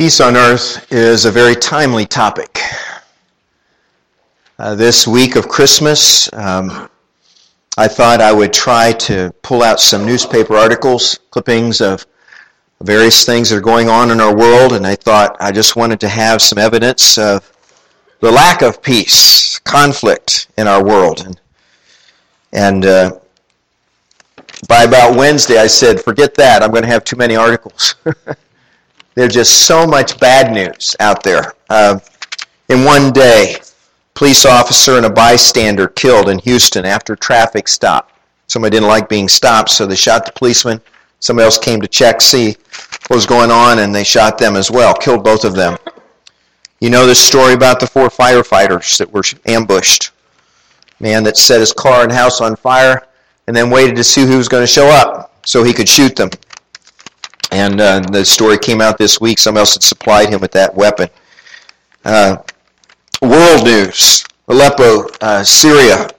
Peace on earth is a very timely topic. Uh, this week of Christmas, um, I thought I would try to pull out some newspaper articles, clippings of various things that are going on in our world, and I thought I just wanted to have some evidence of the lack of peace, conflict in our world. And, and uh, by about Wednesday, I said, forget that, I'm going to have too many articles. There's just so much bad news out there. Uh, in one day, police officer and a bystander killed in Houston after traffic stop. Somebody didn't like being stopped, so they shot the policeman. Somebody else came to check, see what was going on, and they shot them as well, killed both of them. You know the story about the four firefighters that were ambushed. Man that set his car and house on fire and then waited to see who was going to show up so he could shoot them. And uh, the story came out this week. Someone else had supplied him with that weapon. Uh, world news Aleppo, uh, Syria.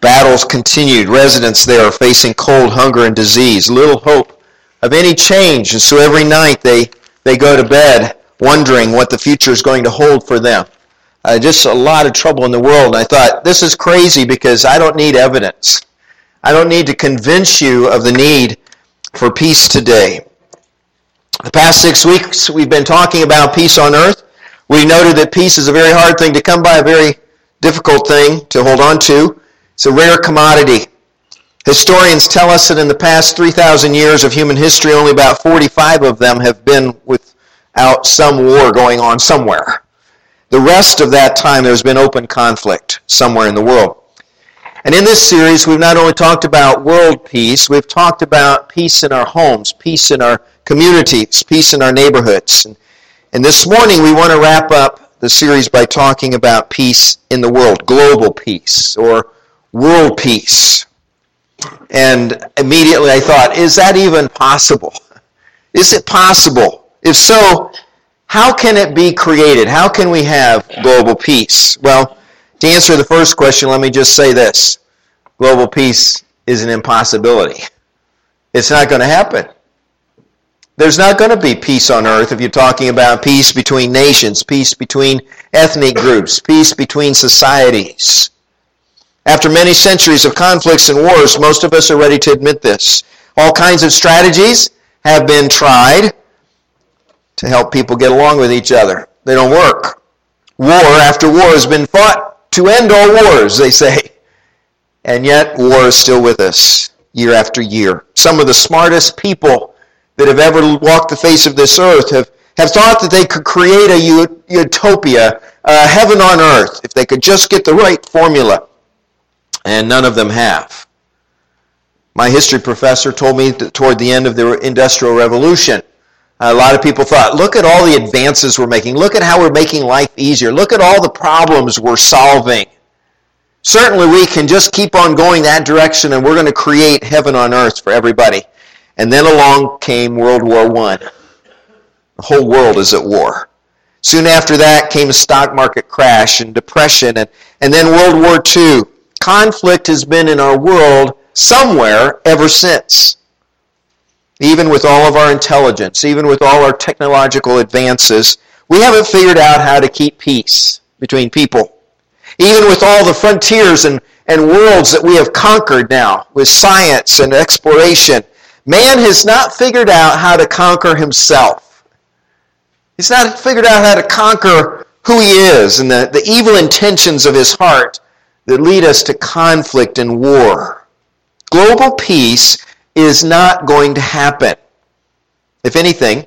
Battles continued. Residents there are facing cold, hunger, and disease. Little hope of any change. And so every night they, they go to bed wondering what the future is going to hold for them. Uh, just a lot of trouble in the world. And I thought, this is crazy because I don't need evidence. I don't need to convince you of the need for peace today. The past six weeks, we've been talking about peace on earth. We noted that peace is a very hard thing to come by, a very difficult thing to hold on to. It's a rare commodity. Historians tell us that in the past 3,000 years of human history, only about 45 of them have been without some war going on somewhere. The rest of that time, there's been open conflict somewhere in the world. And in this series, we've not only talked about world peace, we've talked about peace in our homes, peace in our communities, peace in our neighborhoods. And, and this morning, we want to wrap up the series by talking about peace in the world, global peace, or world peace. And immediately I thought, is that even possible? Is it possible? If so, how can it be created? How can we have global peace? Well, to answer the first question, let me just say this global peace is an impossibility. It's not going to happen. There's not going to be peace on earth if you're talking about peace between nations, peace between ethnic groups, peace between societies. After many centuries of conflicts and wars, most of us are ready to admit this. All kinds of strategies have been tried to help people get along with each other. They don't work. War after war has been fought to end all wars, they say. And yet, war is still with us year after year. Some of the smartest people that have ever walked the face of this earth have, have thought that they could create a utopia, a heaven on earth, if they could just get the right formula. And none of them have. My history professor told me toward the end of the Industrial Revolution, a lot of people thought, look at all the advances we're making. Look at how we're making life easier. Look at all the problems we're solving. Certainly, we can just keep on going that direction and we're going to create heaven on earth for everybody. And then along came World War I. The whole world is at war. Soon after that came a stock market crash and depression, and, and then World War II. Conflict has been in our world somewhere ever since even with all of our intelligence, even with all our technological advances, we haven't figured out how to keep peace between people. Even with all the frontiers and, and worlds that we have conquered now with science and exploration, man has not figured out how to conquer himself. He's not figured out how to conquer who he is and the, the evil intentions of his heart that lead us to conflict and war. Global peace is not going to happen. If anything,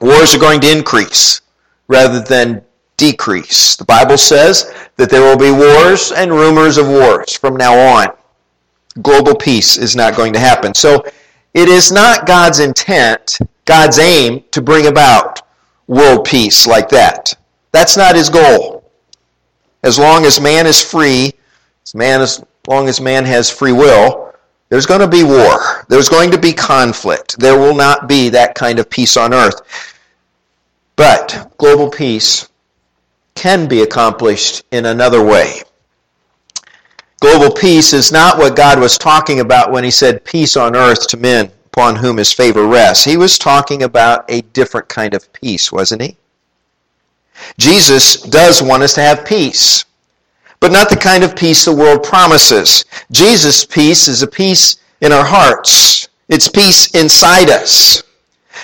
wars are going to increase rather than decrease. The Bible says that there will be wars and rumors of wars from now on. Global peace is not going to happen. So it is not God's intent, God's aim to bring about world peace like that. That's not his goal. As long as man is free, as man as long as man has free will, there's going to be war. There's going to be conflict. There will not be that kind of peace on earth. But global peace can be accomplished in another way. Global peace is not what God was talking about when he said peace on earth to men. upon whom his favor rests. He was talking about a different kind of peace, wasn't he? Jesus does want us to have peace, but not the kind of peace the world promises. Jesus' peace is a peace in our hearts. It's peace inside us.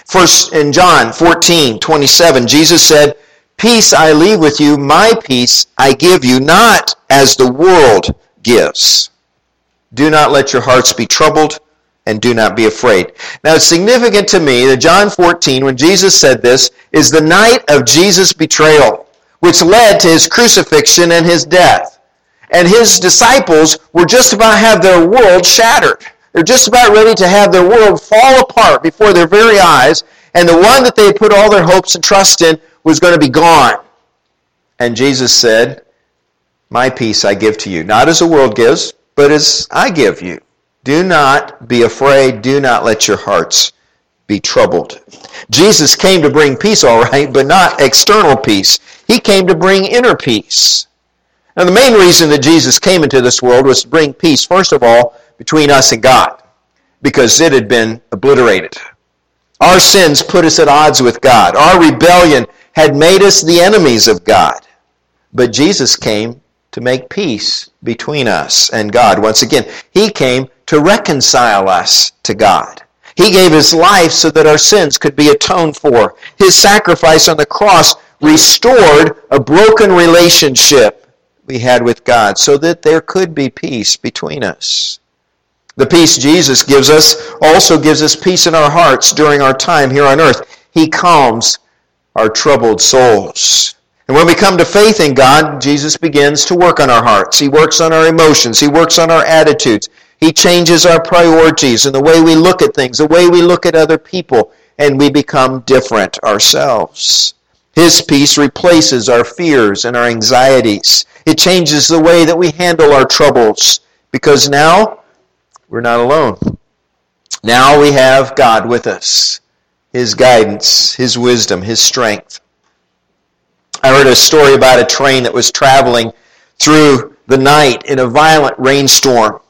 First in John 14, 27, Jesus said, Peace I leave with you, my peace I give you, not as the world gives. Do not let your hearts be troubled, and do not be afraid. Now, it's significant to me that John 14, when Jesus said this, is the night of Jesus' betrayal, which led to his crucifixion and his death. And his disciples were just about to have their world shattered. They're just about ready to have their world fall apart before their very eyes, and the one that they put all their hopes and trust in was going to be gone. And Jesus said, My peace I give to you, not as the world gives, but as I give you. Do not be afraid. Do not let your hearts be troubled. Jesus came to bring peace, all right, but not external peace. He came to bring inner peace. Now, the main reason that Jesus came into this world was to bring peace, first of all, between us and God, because it had been obliterated. Our sins put us at odds with God. Our rebellion had made us the enemies of God. But Jesus came to make peace between us and God. Once again, He came to reconcile us to God. He gave His life so that our sins could be atoned for. His sacrifice on the cross restored a broken relationship we had with God so that there could be peace between us. The peace Jesus gives us also gives us peace in our hearts during our time here on earth. He calms our troubled souls. And when we come to faith in God, Jesus begins to work on our hearts. He works on our emotions. He works on our attitudes. He changes our priorities and the way we look at things, the way we look at other people, and we become different ourselves. His peace replaces our fears and our anxieties. It changes the way that we handle our troubles because now we're not alone. Now we have God with us, His guidance, His wisdom, His strength. I heard a story about a train that was traveling through the night in a violent rainstorm.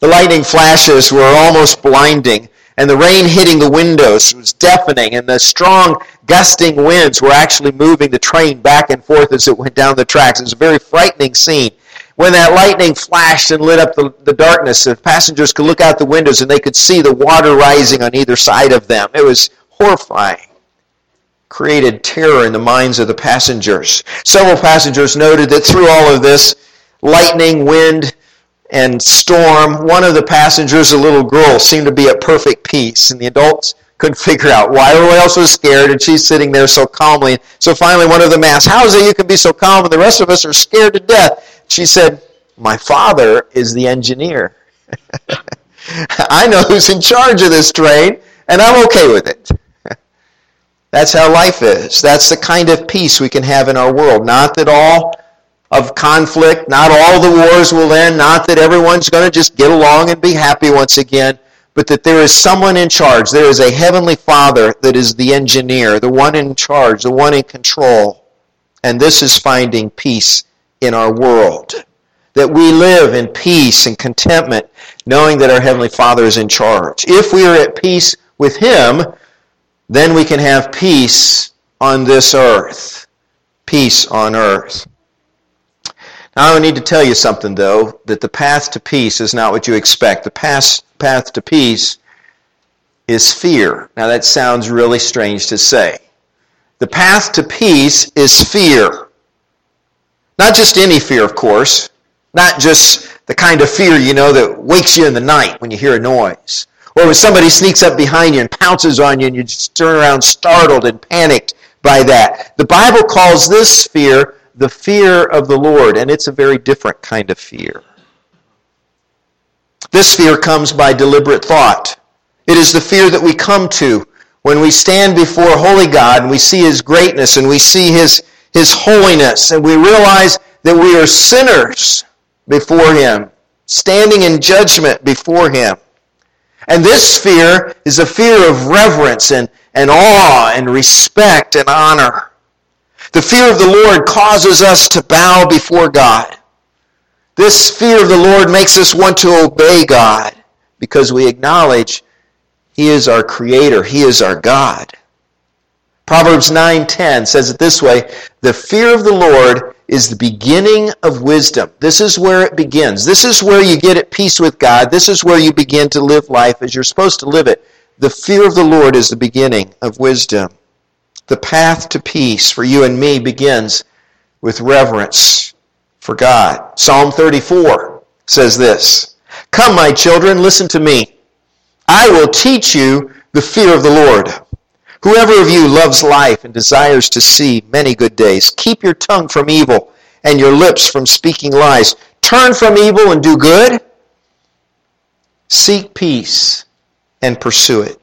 The lightning flashes were almost blinding, and the rain hitting the windows was deafening, and the strong gusting winds were actually moving the train back and forth as it went down the tracks. It was a very frightening scene. When that lightning flashed and lit up the, the darkness, the passengers could look out the windows and they could see the water rising on either side of them. It was horrifying created terror in the minds of the passengers. Several passengers noted that through all of this lightning, wind, and storm, one of the passengers, a little girl, seemed to be at perfect peace, and the adults couldn't figure out why everyone else was scared, and she's sitting there so calmly. So finally, one of them asked, "How is it you can be so calm, and the rest of us are scared to death?" She said, "My father is the engineer. I know who's in charge of this train, and I'm okay with it." That's how life is. That's the kind of peace we can have in our world. Not that all of conflict, not all the wars will end, not that everyone's going to just get along and be happy once again, but that there is someone in charge. There is a heavenly Father that is the engineer, the one in charge, the one in control. And this is finding peace in our world. That we live in peace and contentment, knowing that our Heavenly Father is in charge. If we are at peace with Him, then we can have peace on this earth. Peace on earth. Now, I need to tell you something, though, that the path to peace is not what you expect. The path, path to peace is fear. Now, that sounds really strange to say. The path to peace is fear. Not just any fear, of course. Not just the kind of fear, you know, that wakes you in the night when you hear a noise. Or when somebody sneaks up behind you and pounces on you and you just turn around startled and panicked by that. The Bible calls this fear the fear of the Lord, and it's a very different kind of fear. This fear comes by deliberate thought. It is the fear that we come to when we stand before holy God and we see His greatness and we see His, His holiness and we realize that we are sinners before Him, standing in judgment before Him. And this fear is a fear of reverence and, and awe and respect and honor. The fear of the Lord causes us to bow before God. This fear of the Lord makes us want to obey God because we acknowledge He is our creator. He is our God. Proverbs 9:10 says it this way, "The fear of the Lord is the beginning of wisdom." This is where it begins. This is where you get at peace with God. This is where you begin to live life as you're supposed to live it. The fear of the Lord is the beginning of wisdom. The path to peace for you and me begins with reverence for God. Psalm 34 says this Come, my children, listen to me. I will teach you the fear of the Lord. Whoever of you loves life and desires to see many good days, keep your tongue from evil and your lips from speaking lies. Turn from evil and do good. Seek peace and pursue it.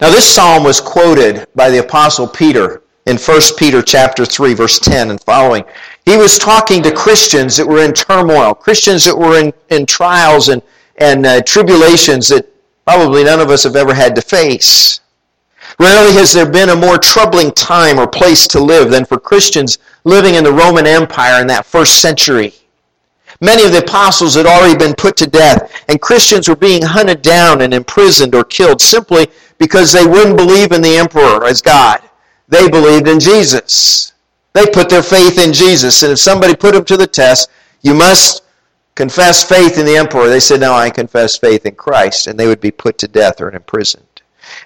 Now this psalm was quoted by the apostle Peter in 1 Peter chapter 3 verse 10 and following. He was talking to Christians that were in turmoil, Christians that were in, in trials and, and uh, tribulations that probably none of us have ever had to face. Rarely has there been a more troubling time or place to live than for Christians living in the Roman Empire in that first century. Many of the apostles had already been put to death, and Christians were being hunted down and imprisoned or killed simply because they wouldn't believe in the emperor as God. They believed in Jesus. They put their faith in Jesus. And if somebody put them to the test, you must confess faith in the emperor. They said, No, I confess faith in Christ. And they would be put to death or imprisoned.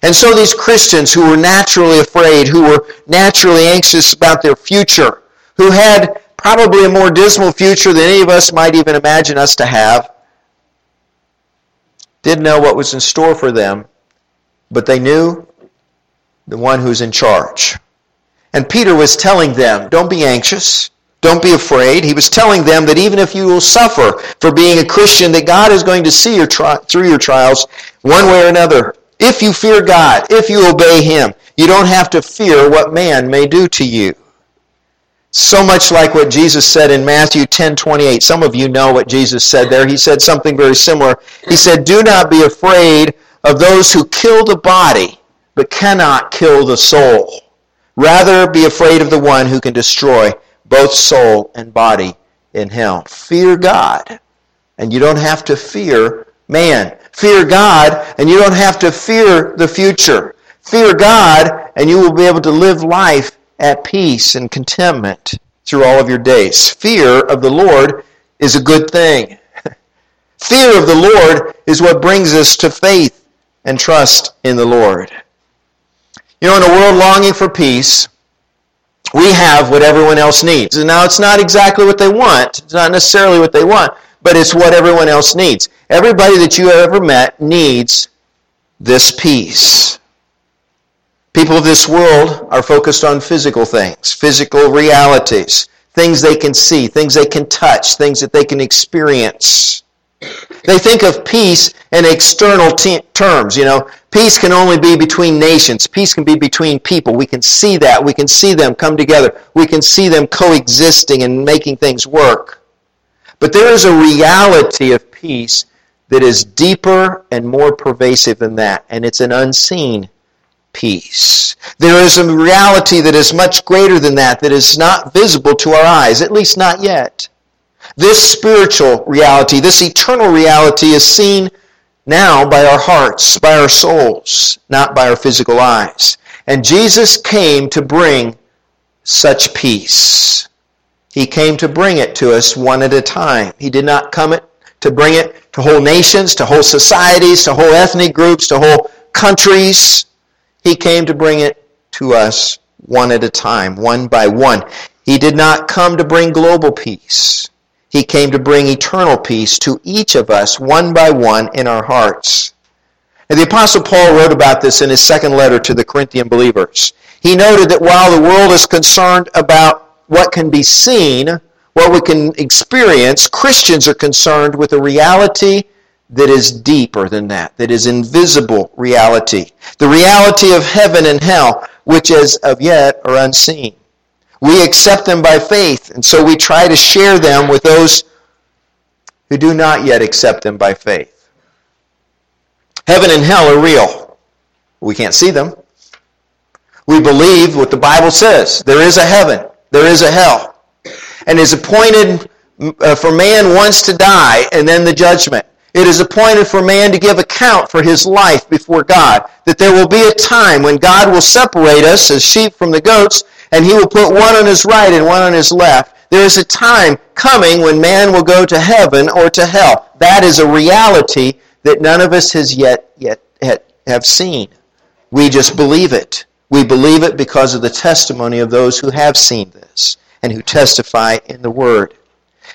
And so these Christians who were naturally afraid, who were naturally anxious about their future, who had probably a more dismal future than any of us might even imagine us to have, didn't know what was in store for them, but they knew the one who's in charge. And Peter was telling them, don't be anxious. Don't be afraid. He was telling them that even if you will suffer for being a Christian, that God is going to see your tri- through your trials one way or another. If you fear God, if you obey Him, you don't have to fear what man may do to you. So much like what Jesus said in Matthew 10 28. Some of you know what Jesus said there. He said something very similar. He said, Do not be afraid of those who kill the body, but cannot kill the soul. Rather, be afraid of the one who can destroy both soul and body in hell. Fear God, and you don't have to fear man. Fear God, and you don't have to fear the future. Fear God, and you will be able to live life at peace and contentment through all of your days. Fear of the Lord is a good thing. Fear of the Lord is what brings us to faith and trust in the Lord. You know, in a world longing for peace, we have what everyone else needs. And now it's not exactly what they want. It's not necessarily what they want, but it's what everyone else needs. Everybody that you have ever met needs this peace. People of this world are focused on physical things, physical realities, things they can see, things they can touch, things that they can experience. They think of peace in external terms. You know, peace can only be between nations. Peace can be between people. We can see that. We can see them come together. We can see them coexisting and making things work. But there is a reality of peace that is deeper and more pervasive than that, and it's an unseen peace. There is a reality that is much greater than that, that is not visible to our eyes, at least not yet. This spiritual reality, this eternal reality is seen now by our hearts, by our souls, not by our physical eyes. And Jesus came to bring such peace. He came to bring it to us one at a time. He did not come to bring it to whole nations, to whole societies, to whole ethnic groups, to whole countries. He came to bring it to us one at a time, one by one. He did not come to bring global peace. He came to bring eternal peace to each of us, one by one, in our hearts. And the Apostle Paul wrote about this in his second letter to the Corinthian believers. He noted that while the world is concerned about what can be seen, what we can experience, Christians are concerned with a reality that is deeper than that, that is invisible reality. The reality of heaven and hell, which as of yet are unseen. We accept them by faith, and so we try to share them with those who do not yet accept them by faith. Heaven and hell are real. We can't see them. We believe what the Bible says. There is a heaven. There is a hell. And is appointed uh, for man once to die and then the judgment. It is appointed for man to give account for his life before God. That there will be a time when God will separate us as sheep from the goats, and he will put one on his right and one on his left. There is a time coming when man will go to heaven or to hell. That is a reality that none of us has yet, yet have seen. We just believe it. We believe it because of the testimony of those who have seen this and who testify in the Word.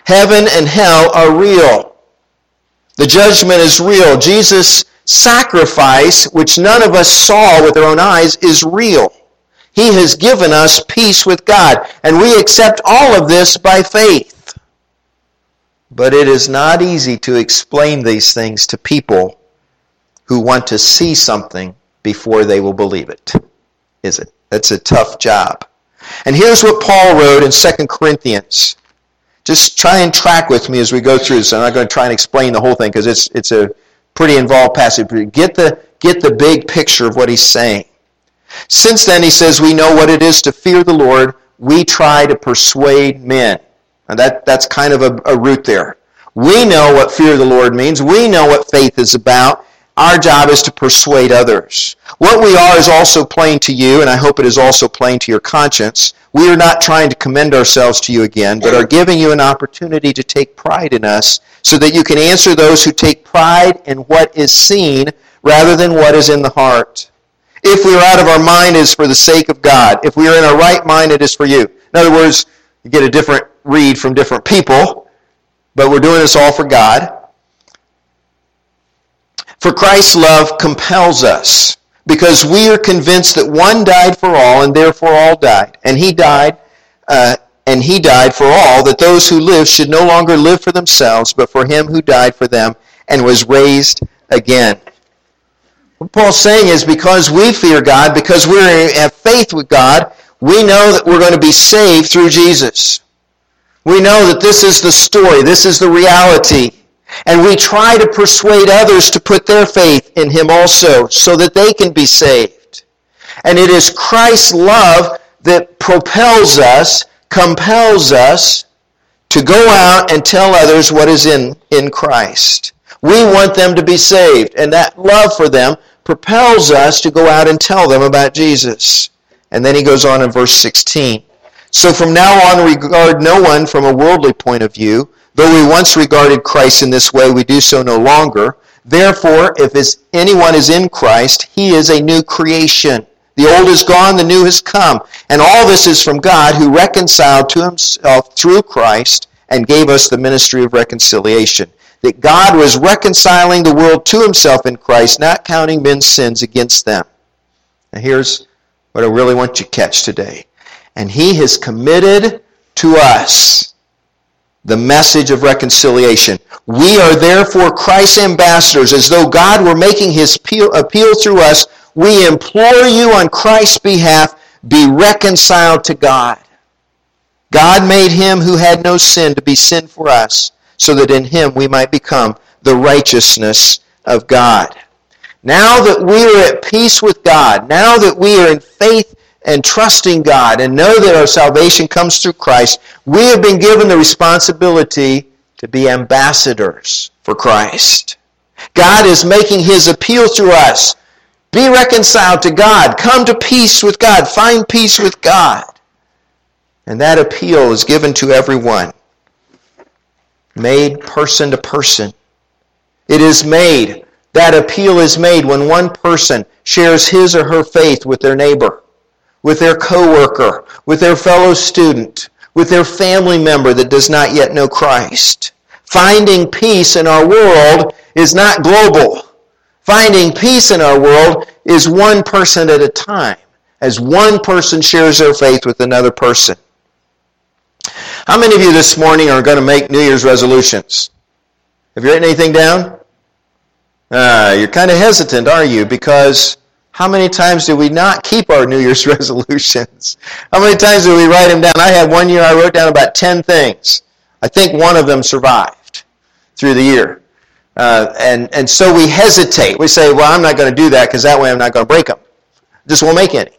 Heaven and hell are real. The judgment is real. Jesus' sacrifice, which none of us saw with our own eyes, is real. He has given us peace with God, and we accept all of this by faith. But it is not easy to explain these things to people who want to see something before they will believe it, is it? That's a tough job. And here's what Paul wrote in 2 Corinthians. Just try and track with me as we go through this. I'm not going to try and explain the whole thing because it's, it's a pretty involved passage. But get the, get the big picture of what he's saying. Since then, he says, we know what it is to fear the Lord. We try to persuade men. And that, that's kind of a, a root there. We know what fear of the Lord means. We know what faith is about. Our job is to persuade others. What we are is also plain to you, and I hope it is also plain to your conscience. We are not trying to commend ourselves to you again, but are giving you an opportunity to take pride in us so that you can answer those who take pride in what is seen rather than what is in the heart. If we are out of our mind, it is for the sake of God. If we are in our right mind, it is for you. In other words, you get a different read from different people, but we're doing this all for God. For Christ's love compels us, because we are convinced that one died for all, and therefore all died. And he died, uh, and he died for all, that those who live should no longer live for themselves, but for him who died for them and was raised again. What Paul's saying is because we fear God, because we have faith with God, we know that we're going to be saved through Jesus. We know that this is the story, this is the reality. And we try to persuade others to put their faith in Him also so that they can be saved. And it is Christ's love that propels us, compels us to go out and tell others what is in, in Christ. We want them to be saved, and that love for them propels us to go out and tell them about Jesus. And then he goes on in verse 16. So from now on, regard no one from a worldly point of view. Though we once regarded Christ in this way, we do so no longer. Therefore, if anyone is in Christ, he is a new creation. The old is gone, the new has come. And all this is from God, who reconciled to himself through Christ and gave us the ministry of reconciliation that God was reconciling the world to himself in Christ, not counting men's sins against them. Now here's what I really want you to catch today. And he has committed to us the message of reconciliation. We are therefore Christ's ambassadors, as though God were making his appeal, through us. We implore you on Christ's behalf, be reconciled to God. God made him who had no sin to be sin for us so that in him we might become the righteousness of God. Now that we are at peace with God, now that we are in faith and trusting God and know that our salvation comes through Christ, we have been given the responsibility to be ambassadors for Christ. God is making his appeal to us. Be reconciled to God. Come to peace with God. Find peace with God. And that appeal is given to everyone made person to person. It is made, that appeal is made when one person shares his or her faith with their neighbor, with their coworker, with their fellow student, with their family member that does not yet know Christ. Finding peace in our world is not global. Finding peace in our world is one person at a time, as one person shares their faith with another person. How many of you this morning are going to make New Year's resolutions? Have you written anything down? Uh, you're kind of hesitant, are you? Because how many times do we not keep our New Year's resolutions? How many times do we write them down? I had one year I wrote down about 10 things. I think one of them survived through the year. Uh, and, and so we hesitate. We say, well, I'm not going to do that because that way I'm not going to break them. Just won't make any.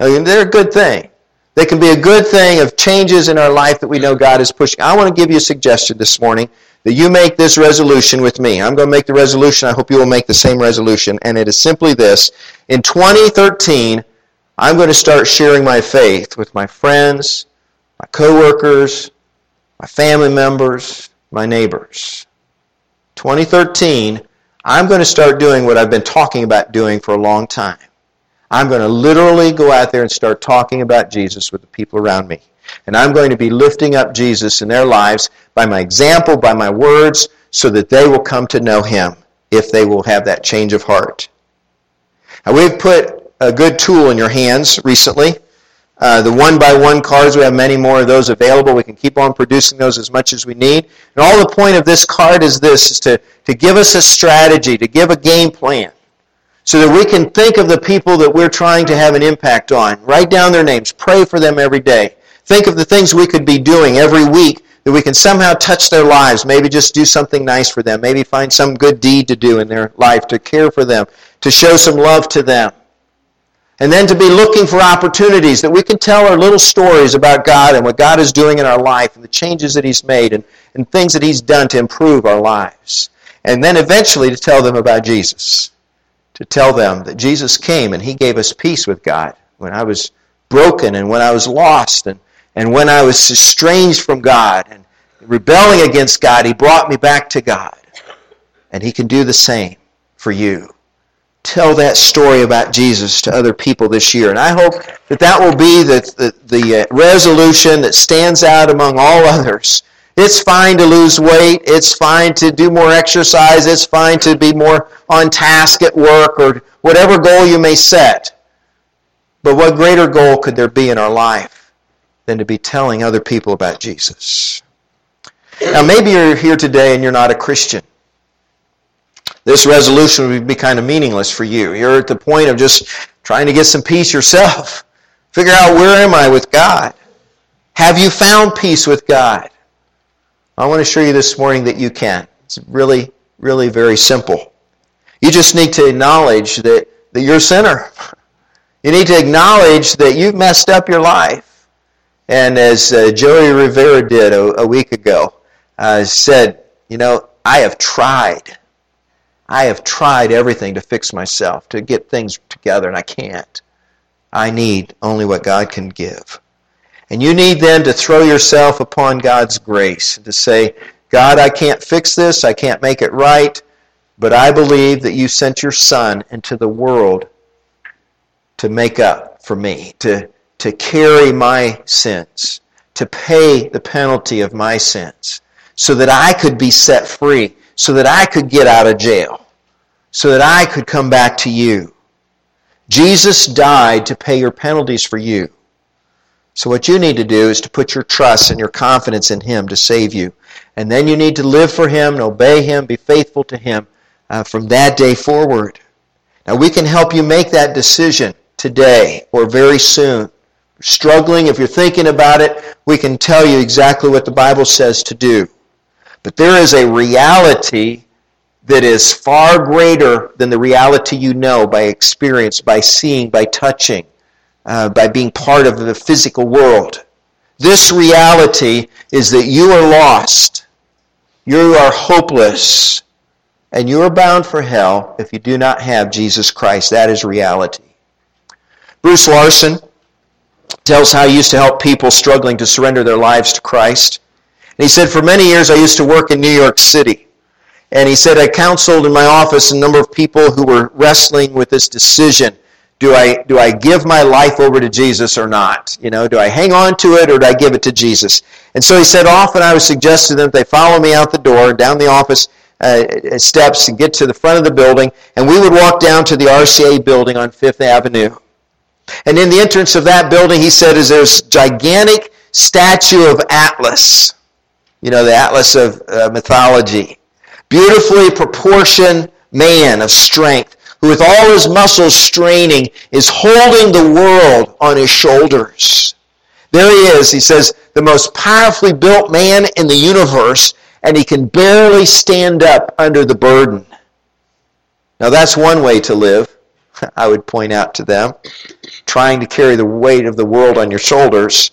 I mean, they're a good thing. They can be a good thing of changes in our life that we know God is pushing. I want to give you a suggestion this morning that you make this resolution with me. I'm going to make the resolution. I hope you will make the same resolution. And it is simply this. In 2013, I'm going to start sharing my faith with my friends, my coworkers, my family members, my neighbors. 2013, I'm going to start doing what I've been talking about doing for a long time. I'm going to literally go out there and start talking about Jesus with the people around me. And I'm going to be lifting up Jesus in their lives by my example, by my words, so that they will come to know him if they will have that change of heart. Now, we've put a good tool in your hands recently. Uh, the one by one cards, we have many more of those available. We can keep on producing those as much as we need. And all the point of this card is this, is to, to give us a strategy, to give a game plan, so that we can think of the people that we're trying to have an impact on. Write down their names. Pray for them every day. Think of the things we could be doing every week that we can somehow touch their lives. Maybe just do something nice for them. Maybe find some good deed to do in their life to care for them, to show some love to them. And then to be looking for opportunities that we can tell our little stories about God and what God is doing in our life and the changes that He's made and, and things that He's done to improve our lives. And then eventually to tell them about Jesus. To tell them that Jesus came and He gave us peace with God when I was broken and when I was lost and and when I was estranged from God and rebelling against God, He brought me back to God. And He can do the same for you. Tell that story about Jesus to other people this year. And I hope that that will be the, the, the uh, resolution that stands out among all others. It's fine to lose weight. It's fine to do more exercise. It's fine to be more on task at work or whatever goal you may set. But what greater goal could there be in our life than to be telling other people about Jesus. Now, maybe you're here today and you're not a Christian. This resolution would be kind of meaningless for you. You're at the point of just trying to get some peace yourself. Figure out where am I with God? Have you found peace with God? I want to show you this morning that you can. It's really, really very simple. You just need to acknowledge that, that you're a sinner. You need to acknowledge that you've messed up your life. And as uh, Joey Rivera did a, a week ago, uh, said, you know, I have tried. I have tried everything to fix myself, to get things together, and I can't. I need only what God can give. And you need then to throw yourself upon God's grace, to say, God, I can't fix this, I can't make it right, but I believe that you sent your Son into the world to make up for me, to to carry my sins, to pay the penalty of my sins, so that I could be set free, so that I could get out of jail, so that I could come back to you. Jesus died to pay your penalties for you. So what you need to do is to put your trust and your confidence in Him to save you. And then you need to live for Him and obey Him, be faithful to Him uh, from that day forward. Now we can help you make that decision today or very soon struggling, if you're thinking about it, we can tell you exactly what the Bible says to do. But there is a reality that is far greater than the reality you know by experience, by seeing, by touching, uh, by being part of the physical world. This reality is that you are lost, you are hopeless, and you are bound for hell if you do not have Jesus Christ. That is reality. Bruce Larson tells how he used to help people struggling to surrender their lives to Christ. And he said, For many years I used to work in New York City. And he said, I counseled in my office a number of people who were wrestling with this decision. Do I, do I give my life over to Jesus or not? You know, do I hang on to it or do I give it to Jesus? And so he said, often I would suggest to them that they follow me out the door, down the office uh, steps, and get to the front of the building, and we would walk down to the RCA building on Fifth Avenue. And in the entrance of that building, he said, is this gigantic statue of Atlas. You know, the Atlas of uh, mythology. Beautifully proportioned man of strength who with all his muscles straining is holding the world on his shoulders. There he is. He says, the most powerfully built man in the universe, and he can barely stand up under the burden. Now that's one way to live. I would point out to them, trying to carry the weight of the world on your shoulders.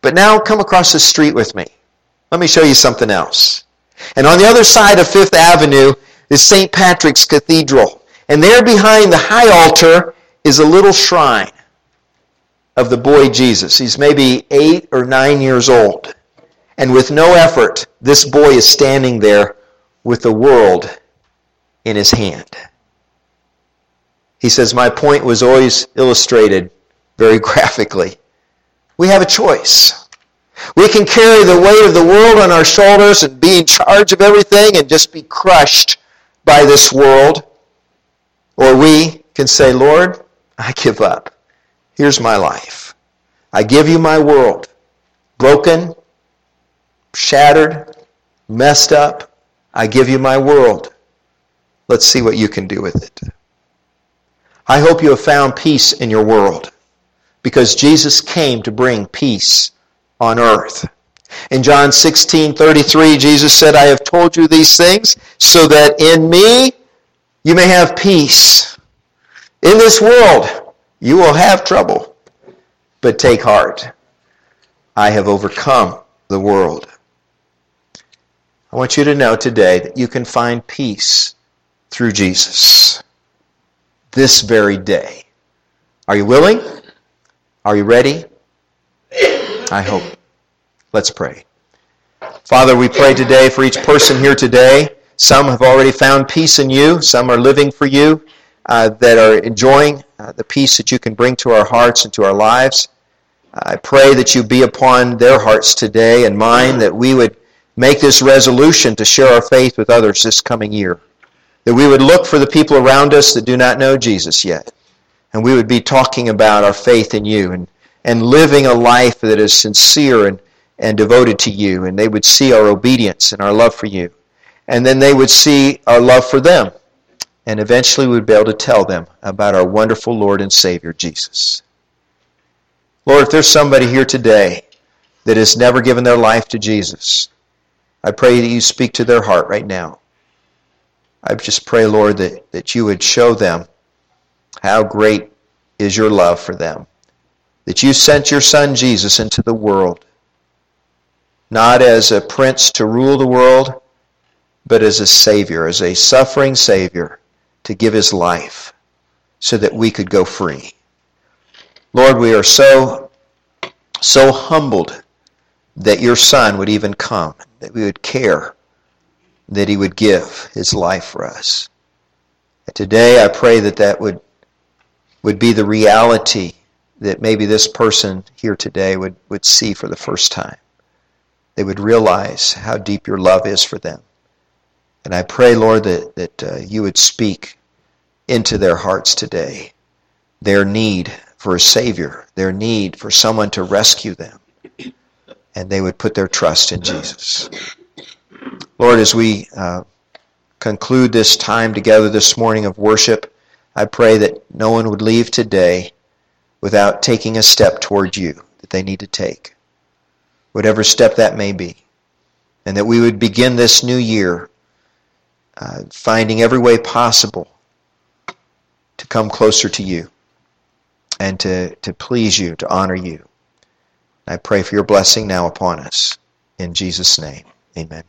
But now come across the street with me. Let me show you something else. And on the other side of Fifth Avenue is St. Patrick's Cathedral. And there behind the high altar is a little shrine of the boy Jesus. He's maybe eight or nine years old. And with no effort, this boy is standing there with the world in his hand. He says, My point was always illustrated very graphically. We have a choice. We can carry the weight of the world on our shoulders and be in charge of everything and just be crushed by this world. Or we can say, Lord, I give up. Here's my life. I give you my world. Broken, shattered, messed up. I give you my world. Let's see what you can do with it. I hope you have found peace in your world because Jesus came to bring peace on earth. In John 16 33, Jesus said, I have told you these things so that in me you may have peace. In this world you will have trouble, but take heart. I have overcome the world. I want you to know today that you can find peace through Jesus this very day. Are you willing? Are you ready? I hope. Let's pray. Father, we pray today for each person here today. Some have already found peace in you, some are living for you, uh, that are enjoying uh, the peace that you can bring to our hearts and to our lives. I pray that you be upon their hearts today and mine, that we would make this resolution to share our faith with others this coming year. That we would look for the people around us that do not know Jesus yet. And we would be talking about our faith in you and, and living a life that is sincere and, and devoted to you. And they would see our obedience and our love for you. And then they would see our love for them. And eventually we'd be able to tell them about our wonderful Lord and Savior, Jesus. Lord, if there's somebody here today that has never given their life to Jesus, I pray that you speak to their heart right now. I just pray, Lord, that, that you would show them how great is your love for them. That you sent your Son Jesus into the world, not as a prince to rule the world, but as a Savior, as a suffering Savior to give his life so that we could go free. Lord, we are so, so humbled that your Son would even come, that we would care, that he would give his life for us. Today I pray that that would, would be the reality that maybe this person here today would, would see for the first time. They would realize how deep your love is for them. And I pray, Lord, that, that uh, you would speak into their hearts today their need for a Savior, their need for someone to rescue them and they would put their trust in Jesus. Lord, as we uh, conclude this time together this morning of worship, I pray that no one would leave today without taking a step toward you that they need to take, whatever step that may be, and that we would begin this new year uh, finding every way possible to come closer to you and to, to please you, to honor you. I pray for your blessing now upon us. In Jesus' name, amen.